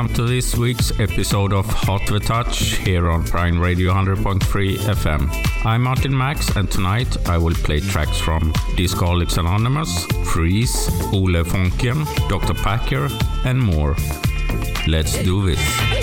welcome to this week's episode of Hot the Touch here on Prime Radio 100.3 FM. I'm Martin Max, and tonight I will play tracks from Discoholics Anonymous, Freeez, Ole Fonken, Dr. Packer, and more. Let's do this.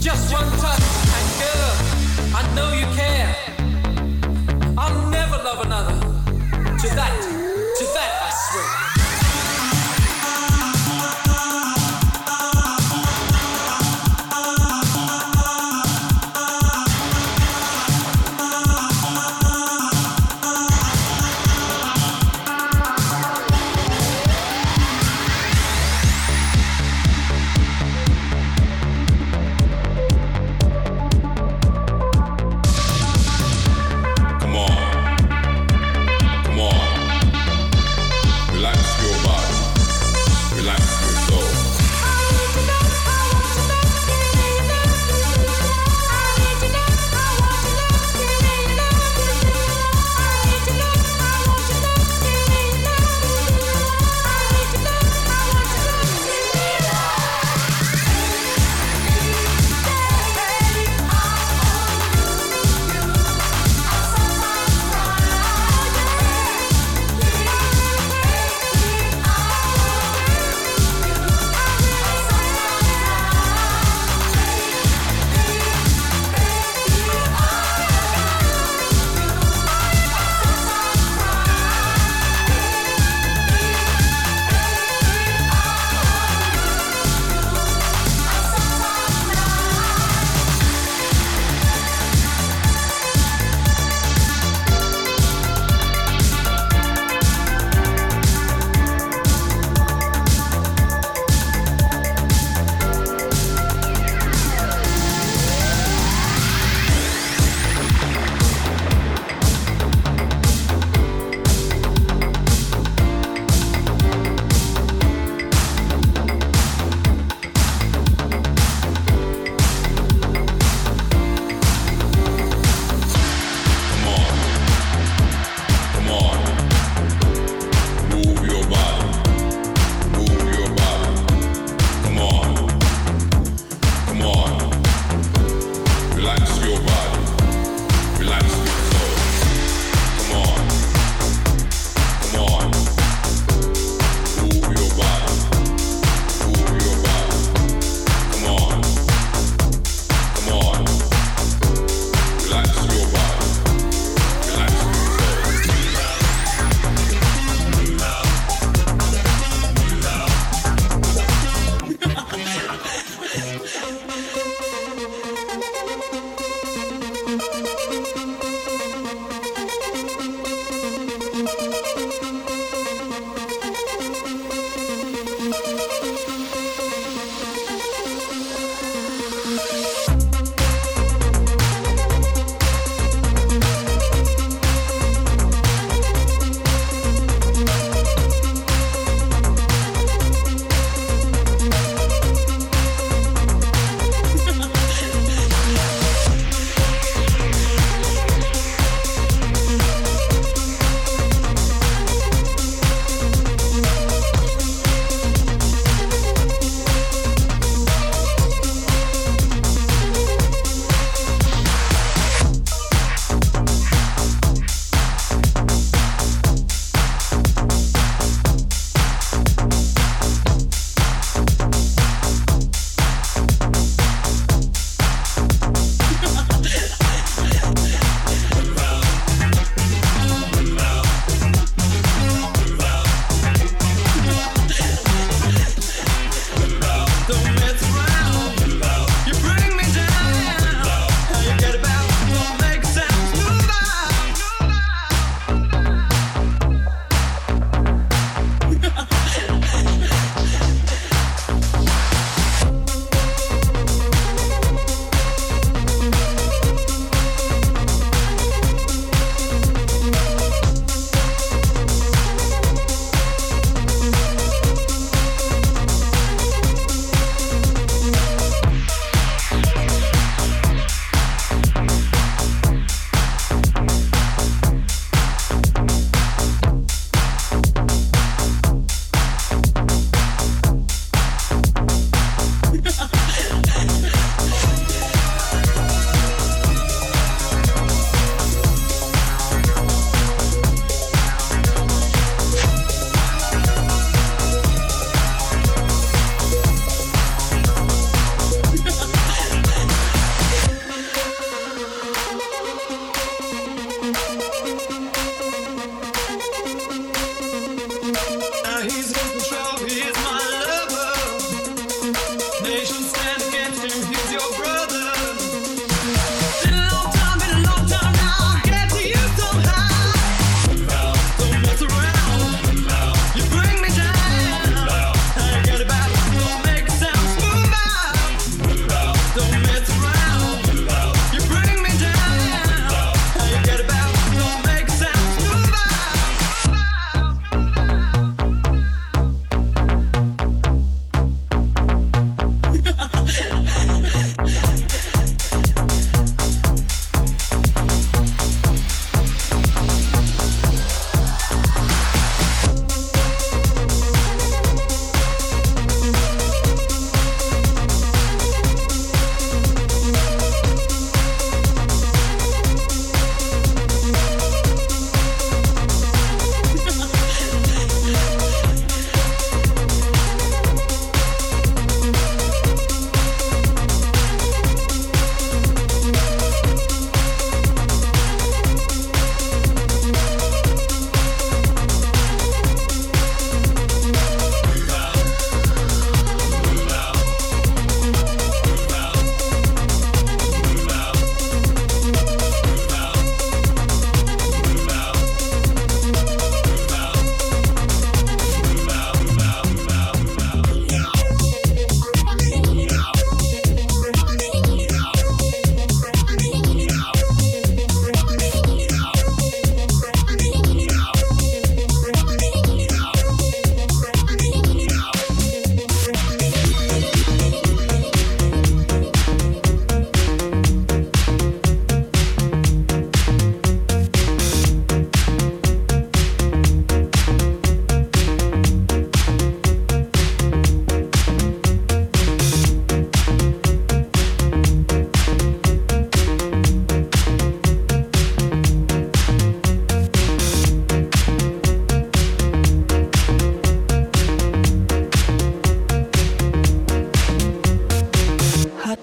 Just one touch, and girl, I know you care. I'll never love another to that.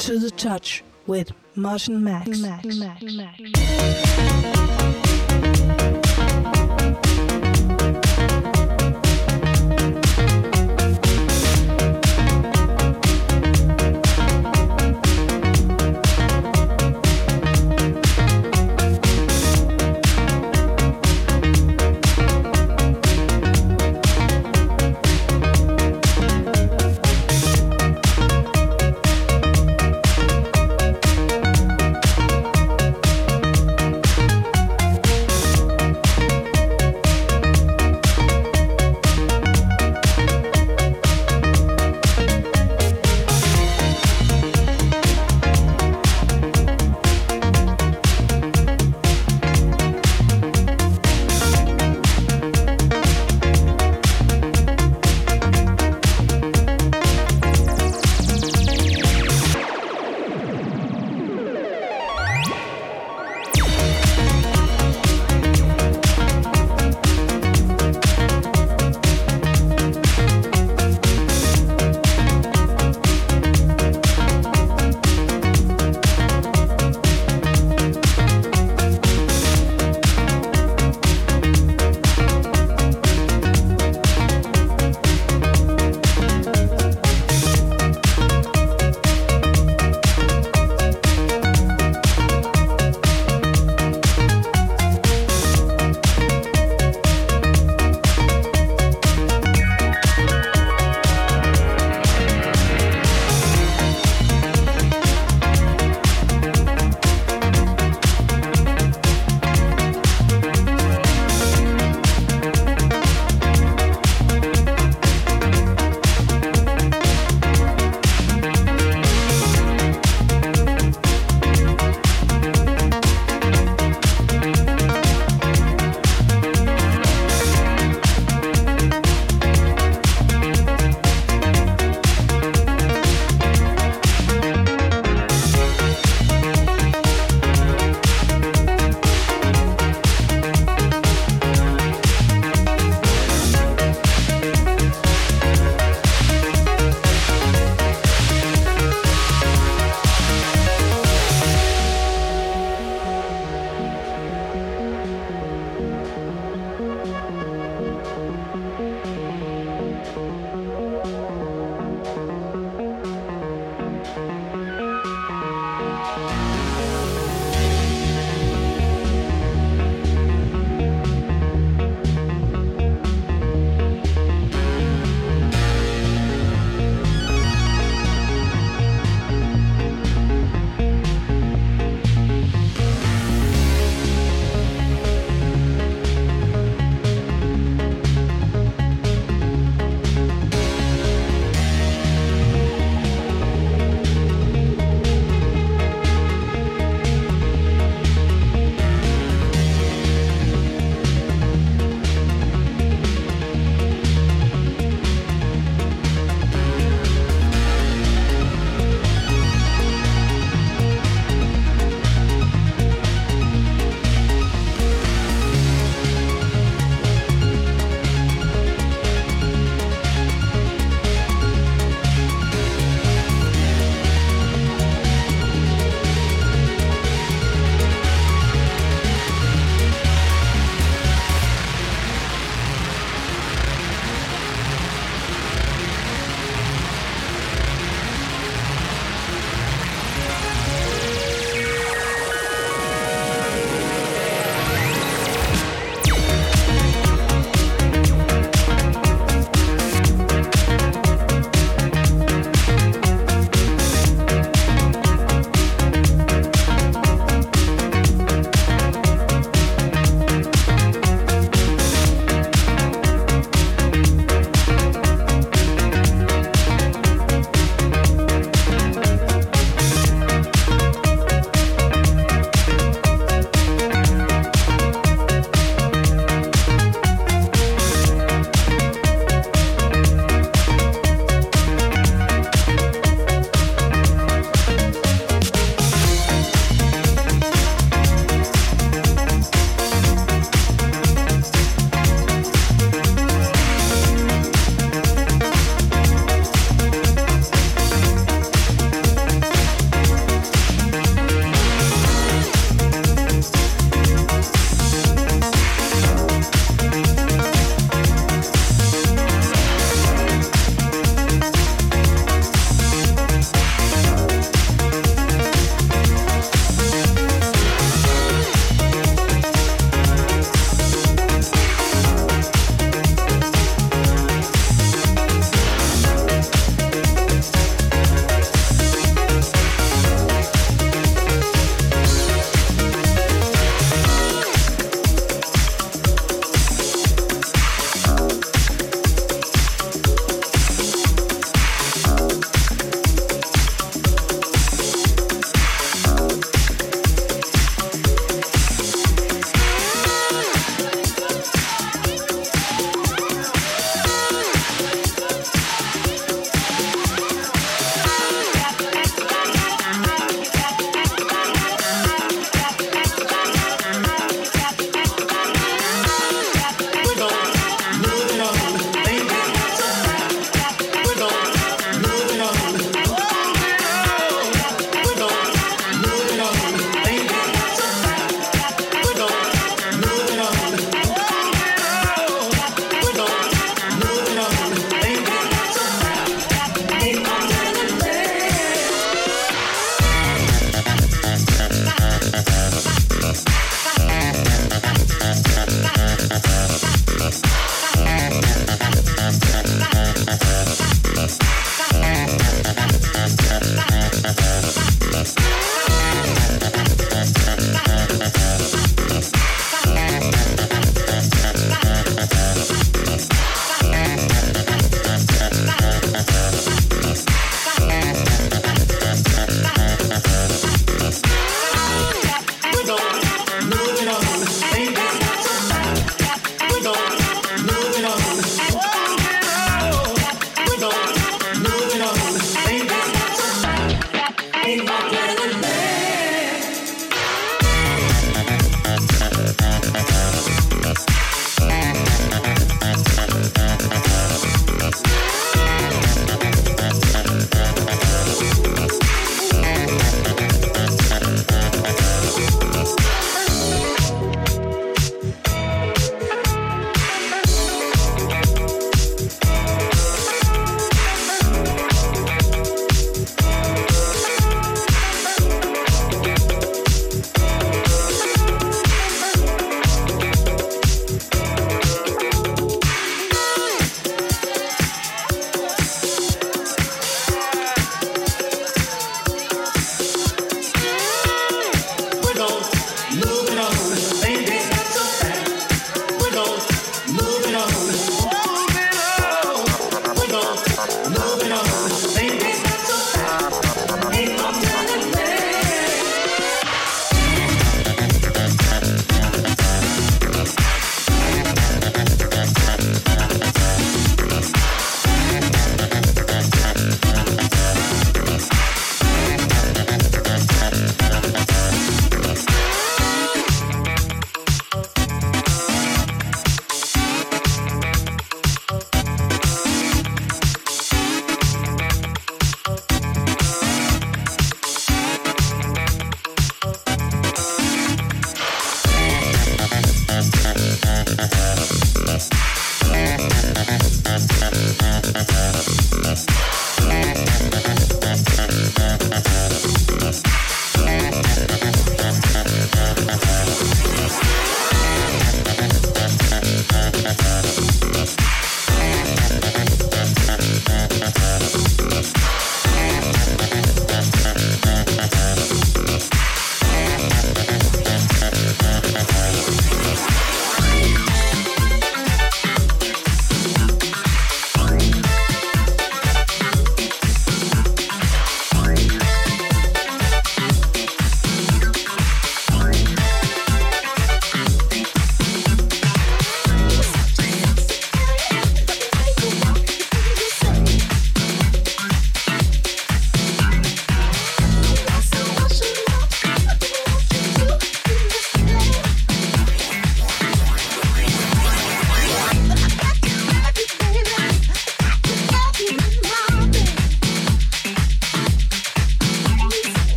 To the touch with Martin Max. Max. Max. Max.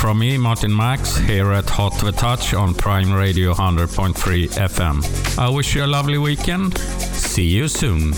From me, Martin Max, here at Hot the Touch on Prime Radio 100.3 FM. I wish you a lovely weekend. See you soon.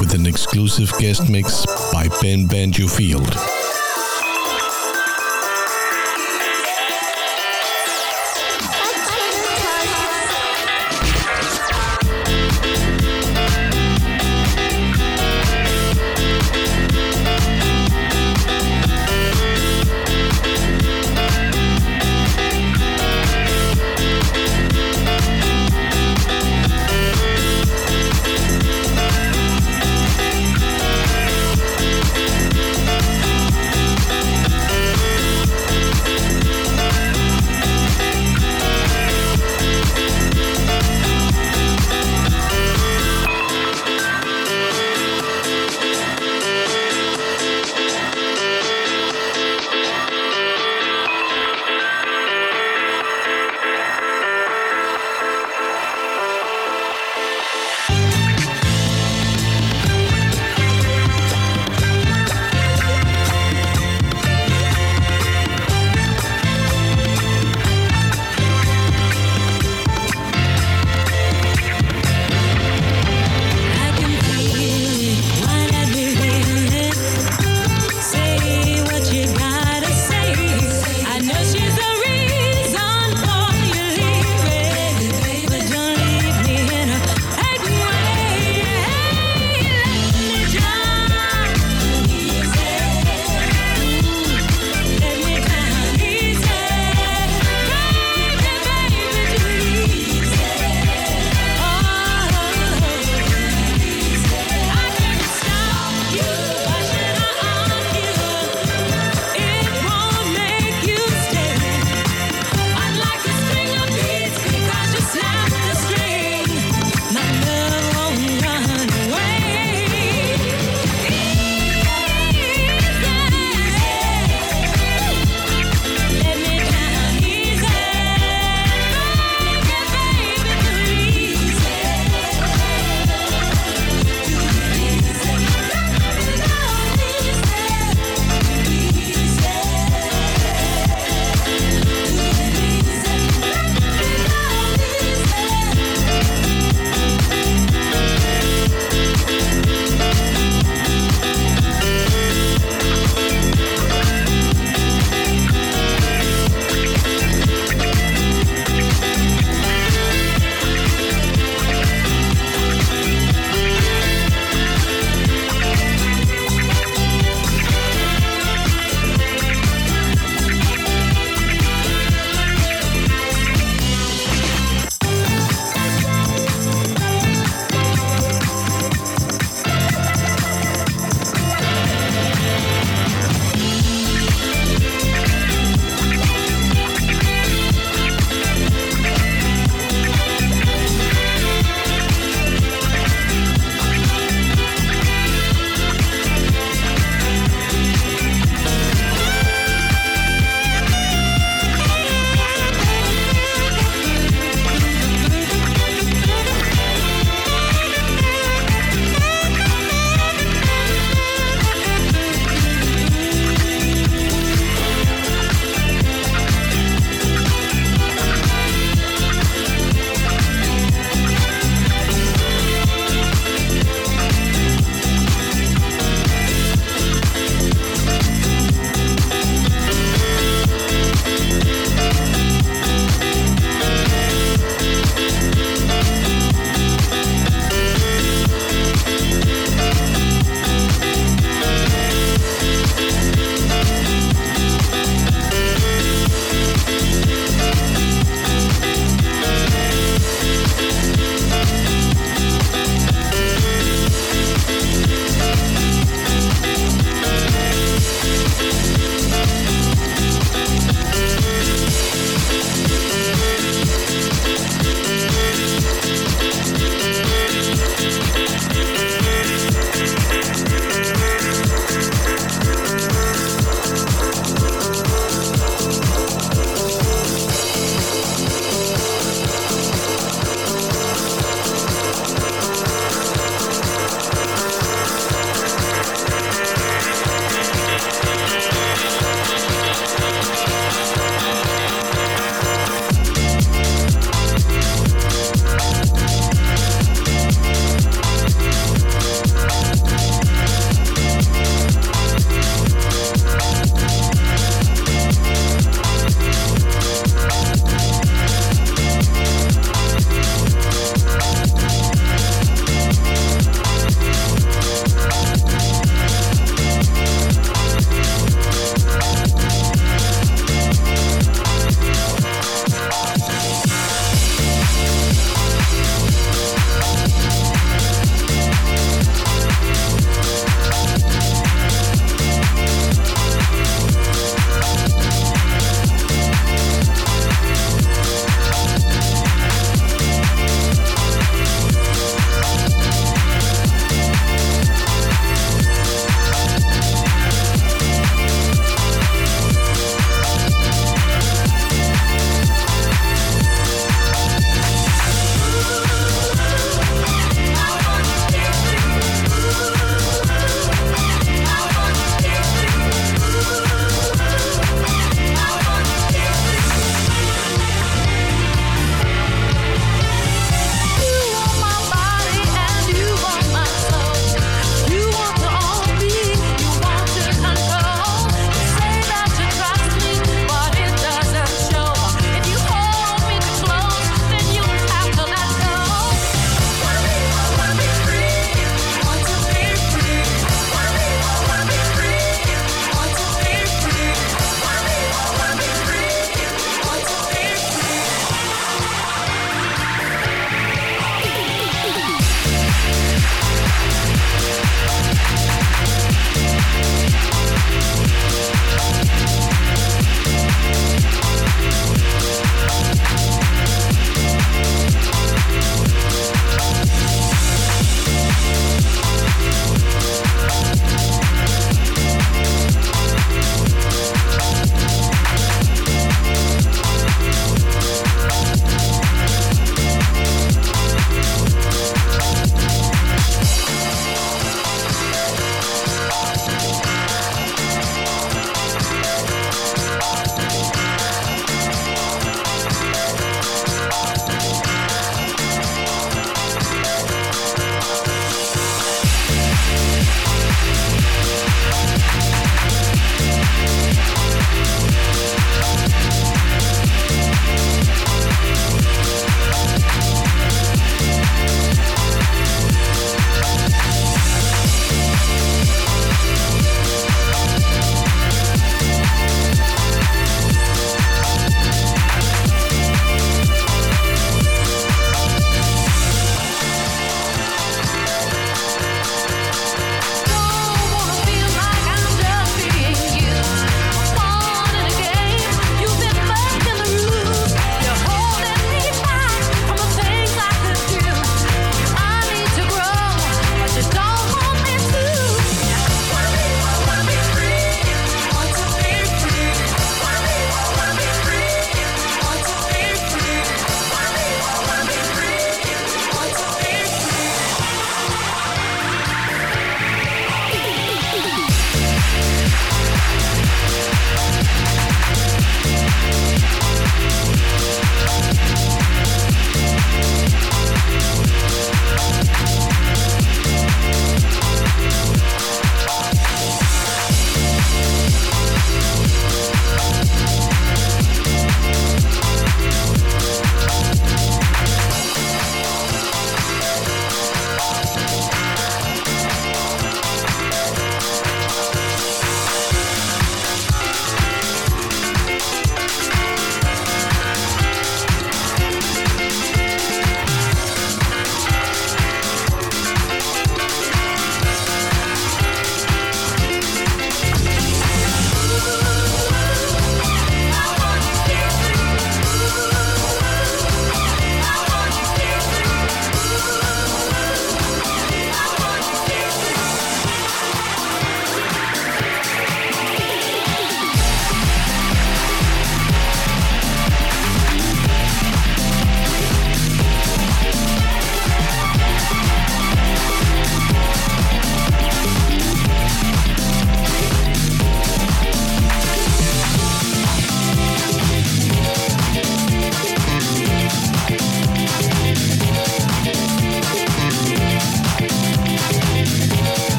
With an exclusive guest mix by Ben Banjo Field.